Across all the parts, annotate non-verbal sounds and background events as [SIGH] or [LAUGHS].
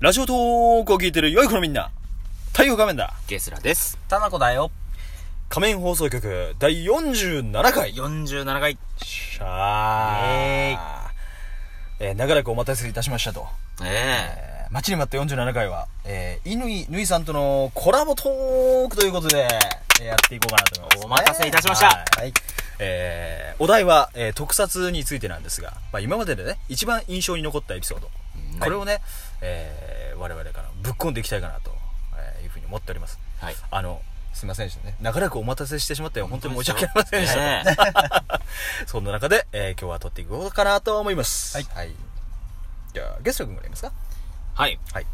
ラジオトークを聞いてる良い子のみんな、太陽仮面だ。ゲスラです。タナコだよ。仮面放送局第47回。よ47回。っしゃー。えー、長らくお待たせいたしましたと。ええー、待ちに待った47回は、えー、乾ぬいさんとのコラボトークということで、えーやっていこうかなと思います、お待たせいたしましたはい。えー、お題は、えー、特撮についてなんですが、まあ今まででね、一番印象に残ったエピソード。うんこれをね、えー、我々からぶっ込んでいきたいかなと、えーいうふうに思っております。えはい。あの、すいませんでしたね。長らくお待たせしてしまって、本当に申し訳ありませんでした。ね [LAUGHS] そんな中で、えー今日は撮っていこうかなと思います。はいはい。じゃあ、ゲスト君から言いますか？はい。はい。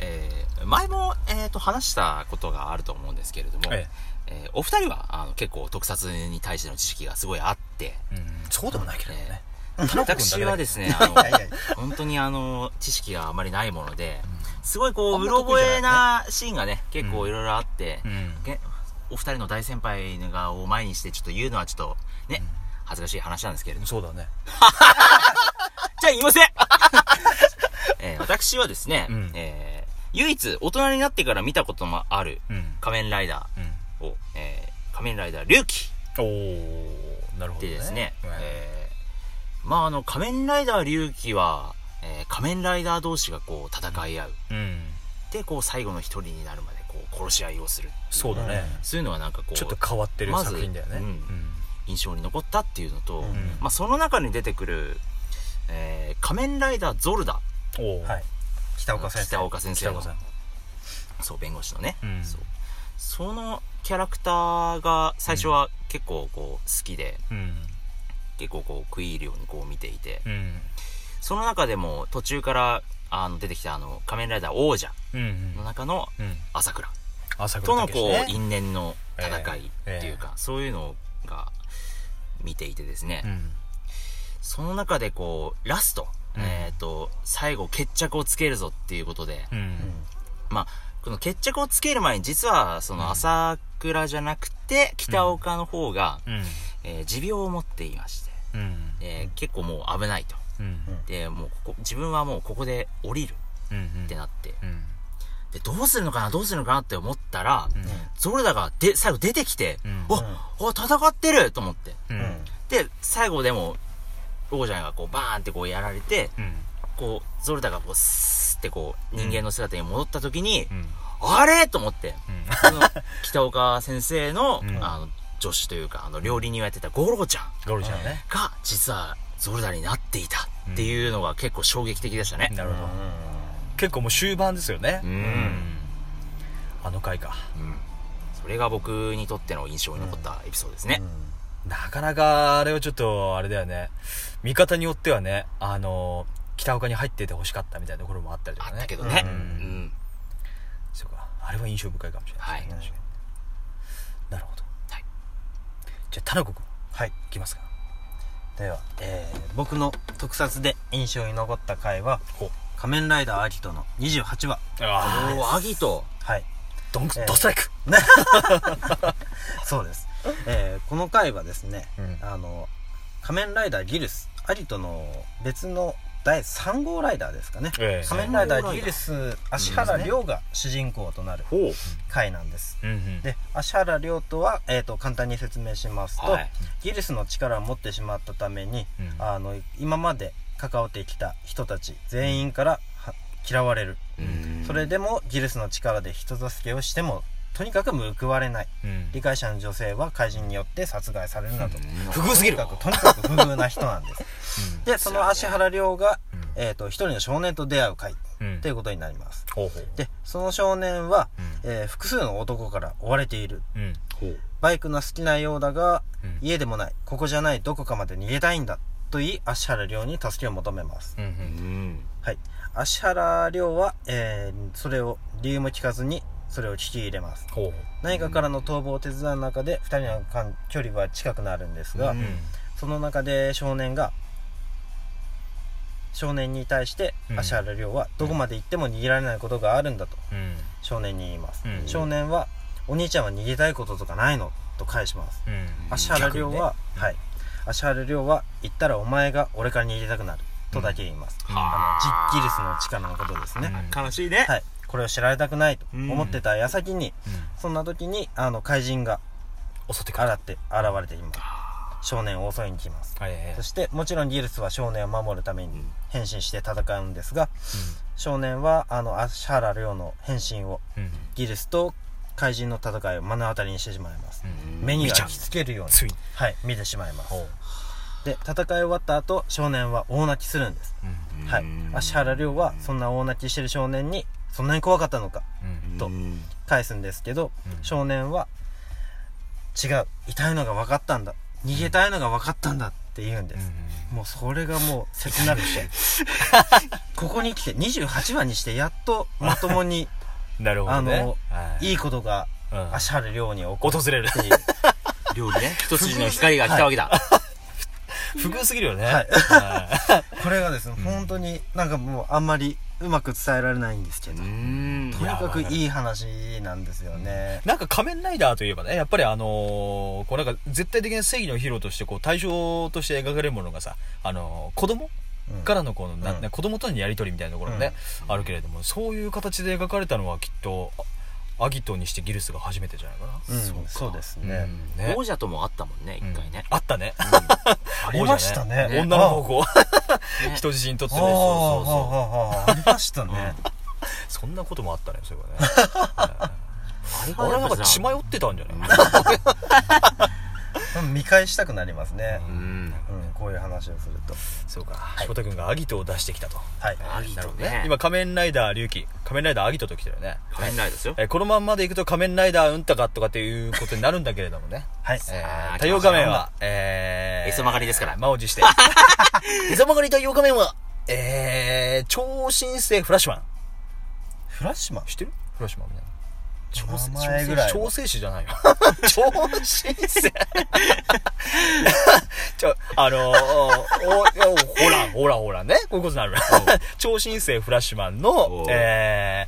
えー、前も、えっ、と、話したことがあると思うんですけれども、ええーお二人は、あの、結構特撮に対しての知識がすごいあって、えうん、そうでもないけどね。私はですね、[LAUGHS] あの本当にあの、知識があまりないもので、すごいこう、うろ覚えなシーンがね、結構いろいろあって、お二人の大先輩がを前にしてちょっと言うのはちょっとね、恥ずかしい話なんですけれども。そうだね。[LAUGHS] じゃあ言いません [LAUGHS] えー私はですね、うんえー唯一大人になってから見たこともあるうん。仮面ライダうん。ーを、えー仮面ライダー龍騎おー、なるほど、ね。でですね、まああの仮面ライダー龍騎は、えー仮面ライダー同士がこう戦い合う。うん。で、こう最後の一人になるまでこう殺し合いをする。そうだね。そういうのはなんかこう、ちょっと変わってるまず作品だよね。うん印象に残ったっていうのと、うんまあその中に出てくる、えー仮面ライダーゾルダ。はい。北岡先生。北岡先生の北岡さん。そう、弁護士のね。うんそう。そのキャラクターが最初は結構こう好きで、うん。結構こう食い入るようにこう見ていて、うん。その中でも途中からあの出てきたあの仮面ライダー王者うん。の中のうん。朝倉朝倉とのこう因縁の戦いっていうか、そういうのが見ていてですね、うん。その中でこうラスト、うんえっ、と最後決着をつけるぞっていうことで、うん。まあ、この決着をつける前に実はその朝倉じゃなくて北岡の方が、うん。えー持病を持っていまして、うん。えー結構もう危ないと。うん。で、もうここ、自分はもうここで降りるうん。ってなって、うん。で、どうするのかなどうするのかなって思ったら、うんゾルダがで、最後出てきて、うんお、お、戦ってると思って。で、最後でも、王者がこうバーンってこうやられて、うん。こう、ゾルダがこう、スーってこう、人間の姿に戻った時に、うん。あれと思って、うん。その北岡先生の、うんあの、女子というか、あの、料理人をやってたゴロゴちゃんゴルちゃんね。が、実はゾルダになっていたっていうのが結構衝撃的でしたね。なるほど。結構もう終盤ですよね。うんあの回か。うん。それが僕にとっての印象に残ったエピソードですね。なかなか、あれはちょっと、あれだよね。見方によってはね、あの、北岡に入ってて欲しかったみたいなところもあったりとかね。あったけどね。ううんん。そうか。あれは印象深いかもしれないですね。はいなるほど。はい。じゃあ、田中君、はい。いきますか。では、えー、僕の特撮で印象に残った回は仮面ライダーアギトの28話。あおー、アギト。はい。ドン、えードストライクそうです。えー、この回はですね、うんあの、仮面ライダーギルス、アギトの別の第3号ライダーですかね。ええ仮面ライダーギルス、芦原亮が主人公となる。回なんです。うんうん。で、芦原亮とは、えっ、と、簡単に説明しますと、はいギルスの力を持ってしまったために、うんあの、今まで関わってきた人たち全員からは嫌われる。うんそれでもギルスの力で人助けをしても、とにかく報われない。うん理解者の女性は怪人によって殺害されるなど、不遇すぎるとにかくとにかく不遇な人なんです。で、その芦原亮が、うんえっ、と、一人の少年と出会う回うんということになります。ほうほう。で、その少年は、うんえー複数の男から追われている。うん。バイクが好きなようだが、うん家でもない、ここじゃない、どこかまで逃げたいんだ。と言い、芦原亮に助けを求めます。うんう。うんん。はい。芦原亮は、えーそれを、理由も聞かずに、それを聞き入れます。ほう。何かからの逃亡を手伝う中で、二人の間距離は近くなるんですが、うん。その中で少年が、少年に対してうん。芦原亮はどこまで行っても逃げられないことがあるんだとうん。少年に言います、うん。少年は「お兄ちゃんは逃げたいこととかないの?」と返します。うん。芦原亮は、はい。芦原亮は言ったらお前が俺から逃げたくなる。とだけ言います、うん。あ。のジギリスの力のことですね、悲しいね。はいこれを知られたくないと思ってた矢先に、うん。そんな時にあの怪人が襲ってくる。現って現れています。少年を襲いに来ます。そしてもちろんギルスは少年を守るために変身して戦うんですが少年はあの芦原亮の変身をギルスと怪人の戦いを目の当たりにしてしまいます、うん。目に焼き付けるようにはい見てしまいますで戦い終わった後少年は大泣きするんです。うん。はい。芦原亮はそんな大泣きしてる少年にそんなに怖かったのかうん。と返すんですけど、うん。少年は違う痛いのが分かったんだ。逃げたいのが分かったんだって言うんです、もうそれがもう切なくて。[LAUGHS] ここに来て28話にしてやっとまともに [LAUGHS] なるほどね。あのはい。いいことがうん。芦原亮に起こ訪れるっていう。料理 [LAUGHS] ね。一筋の光が来たわけだ。不遇すぎるよね。はい。はこれがですね、本当になんかもうあんまりうまく伝えられないんですけど、とん。にかくいい話なんですよね。いなんか仮面ライダーといえばねやっぱりあのーこうなんか絶対的な正義のヒーローとしてこう対象として描かれるものがさあのー子供うん。からのこの、なうん。な子供とのやり取りみたいなところがね、あるけれどもそういう形で描かれたのはきっとあアギトにしてギルスが初めてじゃないかな、うん。そうですね、うん。ね。王者ともあったもんね、一回ね。あった [LAUGHS] ね、ありましたね。女の子を。人質にとってあねあああありましたね、そんなこともあったねそういえばねあれあれなんか血迷ってたんじゃないうん見返したくなりますね。う、ん。うんこういう話をすると。そうか。翔太君がアギトを出してきたと。はい。アギトなるほどね。ね。今仮面ライダー龍騎。仮面ライダーアギトと来てるよね。仮面ライダーですよ。えーこのまんまでいくと仮面ライダーうんたかとかっていうことになるんだけれどもね。はい、えー、太陽仮面は、えー、へそ曲がりですから。満を持して。へそ曲がり太陽仮面は、えー、超新星フラッシュマン。フラッシュマン？知ってる？フラッシュマンみたいな。名前ぐらいは超生死じゃないよ。超新星。[LAUGHS] ちょ、あのー、お、おほら、ほらほらね。こういうことになる。超新星フラッシュマンおのう、え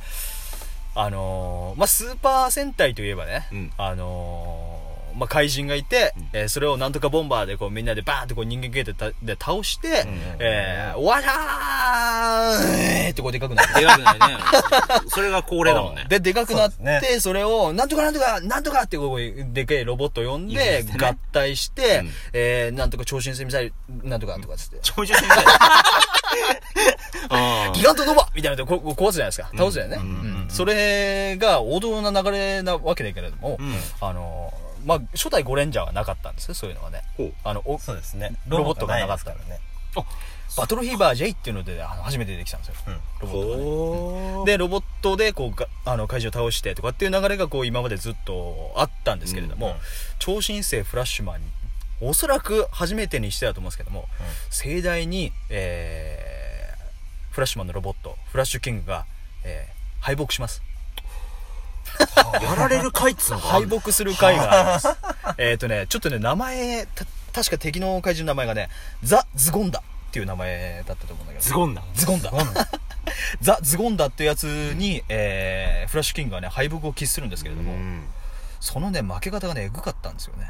ー、あのー、まあ、スーパー戦隊といえばね、うんあのー、まあ、怪人がいて、えーそれをなんとかボンバーでこうみんなでバーンってこう人間系でたで倒して、えー、わらーってこうでかくなる。でかくないね。[LAUGHS] それが恒例だもんね。で、でかくなって、そうですそれを、なんとかなんとか、なんとかってこう、でけえロボット呼んいいで、合体して、うんえー、なんとか超新星ミサイル、なんとかとかっつって、[LAUGHS] 超人戦隊。あ [LAUGHS] ギガントノバみたいなのでこ壊すじゃないですか。倒すじゃないね。うんうんうんそれが王道な流れなわけだけれども、うんあの、まあ、初代ゴレンジャーはなかったんですよ、そういうのはね。あの、おそうですねロボットがなかったロボットないですあバトルフィーバー J っていうので、あの初めて出てきたんですよ。からねロボットがね。ほで、ロボットで、こうが、あの、怪獣を倒してとかっていう流れが、こう、今までずっとあったんですけれども、うんうん超新星フラッシュマンに、おそらく初めてにしてだと思うんですけども、盛大に、えー、フラッシュマンのロボット、フラッシュキングが、えー、敗北します。やられる回っつうの敗北する回があります。えっとね、ちょっとね、名前、た、確か敵の怪獣の名前がね、ザ・ズゴンダっていう名前だったと思うんだけど。ズゴンダ？ズゴンダ。[LAUGHS] ザ・ズゴンダっていうやつに、えー、フラッシュキングがね、敗北を喫するんですけれども、うんそのね、負け方がね、エグかったんですよね。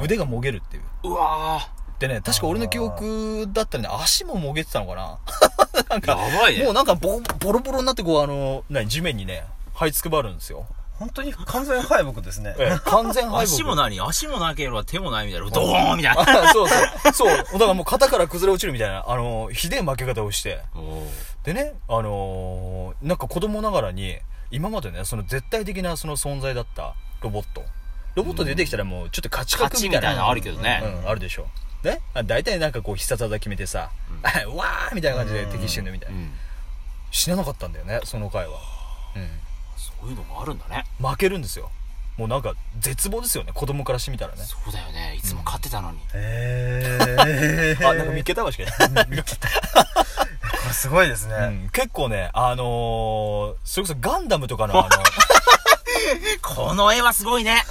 腕がもげるっていう。うわでね、確か俺の記憶だったらね、足ももげてたのかな [LAUGHS] なんか、ばいね。もうなんかボボロボロになってこう、あの、何、地面にね、這いつくばるんですよ。本当に完全敗北ですねええ完全敗北。足も何？足もなければ手もないみたいな。ドーンみたいな。あそうそう。そう。だからもう肩から崩れ落ちるみたいな、あの、ひでえ負け方をして。でね、あのーなんか子供ながらに、今までね、その絶対的なその存在だったロボット。ロボット出てきたらもうちょっと勝ち勝確みたいな。ちみたいなのあるけどね。うん、あるでしょ。ねあ大体なんかこう必殺技決めてさ、[LAUGHS] うわーみたいな感じで敵死ぬみたいな。うん死ななかったんだよね、その回は。うん。そういうのもあるんだね。負けるんですよ。もうなんか絶望ですよね、子供からしてみたらね。そうだよね。いつも勝ってたのに。へえ [LAUGHS] あ、なんか見っけたわしかない。これすごいですね、うん、結構ね、あのー、それこそガンダムとかのあの、[LAUGHS] この絵はすごいね。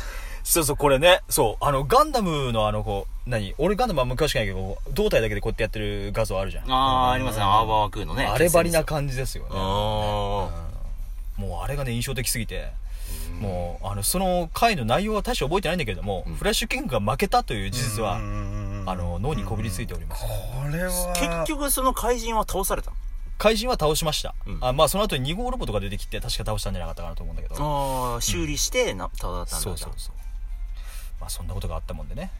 そうそう、これね、そう、あの、ガンダムのあの、こう、何？俺ガンダムあんま詳しくないけど、胴体だけでこうやってやってる画像あるじゃん。ああ、ありますね。アーバーワクーのね。あればりな感じですよね。あもうあれがね、印象的すぎて、もう、あの、その回の内容は大して覚えてないんだけれども、フラッシュキングが負けたという事実はうんうんうんうん。あの脳にこびりついております。これは結局その怪人は倒された怪人は倒しました、うん。あまあその後に2号ロボットが出てきて確か倒したんじゃなかったかなと思うんだけど。ああ修理してな倒だったんだ。そうそうそう。まあそんなことがあったもんでね。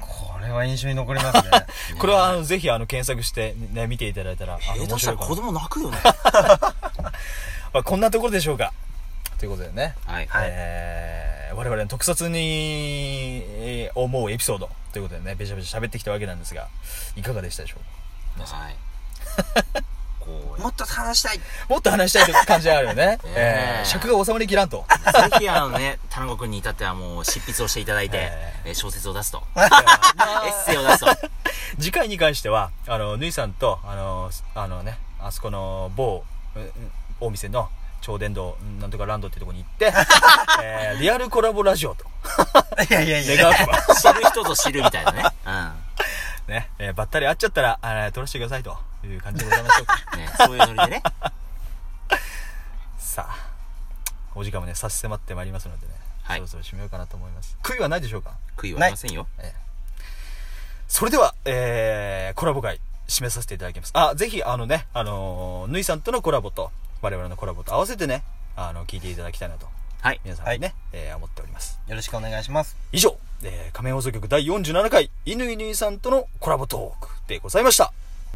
これは印象に残りますね。[LAUGHS] これはあのぜひあの検索して、ね、見ていただいたら下手したら子供泣くよね [LAUGHS] まあ、こんなところでしょうか。ということでね、はいはい。えー我々の特撮にえー思うエピソードということでねべちゃべちゃ喋ってきたわけなんですがいかがでしたでしょう？かはい。[LAUGHS] もっと話したい。もっと話したいという感じがあるよね。[LAUGHS] え。えー尺が収まりきらんと。ぜひあのね、田中君に至ってはもう執筆をしていただいて、ええー小説を出すと。[LAUGHS] エッセイを出すと。次回に関してはあのぬいさんとあのあのねあそこの某大店の超電導なんとかランドっていうところに行って、[LAUGHS] えーリアルコラボラジオと。[LAUGHS] いやいやい願わ。くば知る人ぞ知るみたいなね。うね、えーばったり会っちゃったらあー撮らせてくださいと。いう感じでございましょうか。ん。[LAUGHS] ね、そういうノリでね。さあ。お時間もね差し迫ってまいりますのでね、はい。そろそろ締めようかなと思います。悔いはないでしょうか？悔いはありませんよ。それでは、えー、コラボ会締めさせていただきます。あぜひあのねあのーぬいさんとのコラボと我々のコラボと合わせてねあの聞いていただきたいなとはい。皆さんにね、えー思っております。よろしくお願いします。以上、えー、仮面放送局第47回乾ぬいさんとのコラボトークでございました